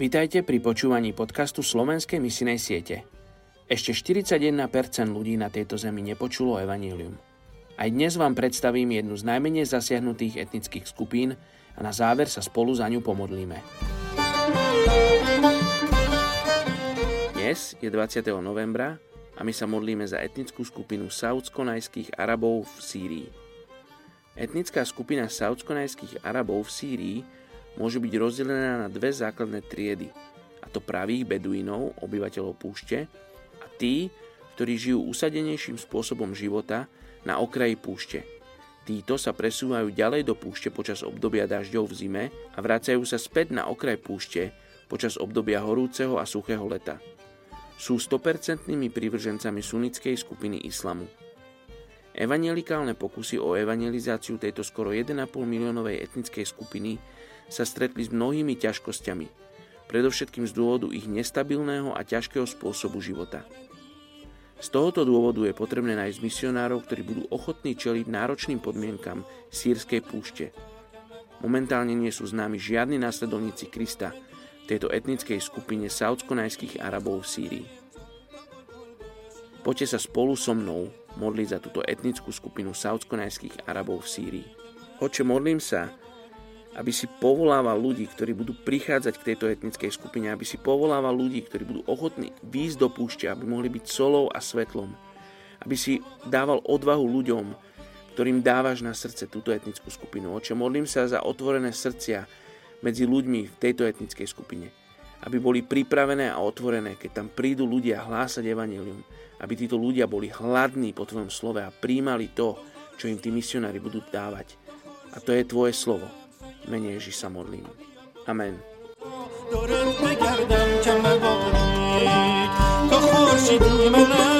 Vítajte pri počúvaní podcastu Slovenskej misinej siete. Ešte 41% ľudí na tejto zemi nepočulo evanílium. Aj dnes vám predstavím jednu z najmenej zasiahnutých etnických skupín a na záver sa spolu za ňu pomodlíme. Dnes je 20. novembra a my sa modlíme za etnickú skupinu saudsko-najských Arabov v Sýrii. Etnická skupina saudsko-najských Arabov v Sýrii môže byť rozdelená na dve základné triedy, a to pravých beduínov, obyvateľov púšte, a tí, ktorí žijú usadenejším spôsobom života na okraji púšte. Títo sa presúvajú ďalej do púšte počas obdobia dažďov v zime a vracajú sa späť na okraj púšte počas obdobia horúceho a suchého leta. Sú 100% privržencami sunnickej skupiny islamu. Evangelikálne pokusy o evangelizáciu tejto skoro 1,5 miliónovej etnickej skupiny sa stretli s mnohými ťažkosťami, predovšetkým z dôvodu ich nestabilného a ťažkého spôsobu života. Z tohoto dôvodu je potrebné nájsť misionárov, ktorí budú ochotní čeliť náročným podmienkam sírskej púšte. Momentálne nie sú známi žiadni následovníci Krista tejto etnickej skupine saudsko-najských Arabov v Sýrii. Poďte sa spolu so mnou modliť za túto etnickú skupinu saudsko-najských Arabov v Sýrii. Oče, modlím sa, aby si povolával ľudí, ktorí budú prichádzať k tejto etnickej skupine, aby si povolával ľudí, ktorí budú ochotní výjsť do púšte, aby mohli byť solou a svetlom, aby si dával odvahu ľuďom, ktorým dávaš na srdce túto etnickú skupinu. Oče, modlím sa za otvorené srdcia medzi ľuďmi v tejto etnickej skupine aby boli pripravené a otvorené, keď tam prídu ľudia hlásať evanelium, aby títo ľudia boli hladní po Tvojom slove a príjmali to, čo im tí misionári budú dávať. A to je Tvoje slovo. Mene Ježiš sa modlím. Amen. دارد بگردم کمر با تو خورشیدی من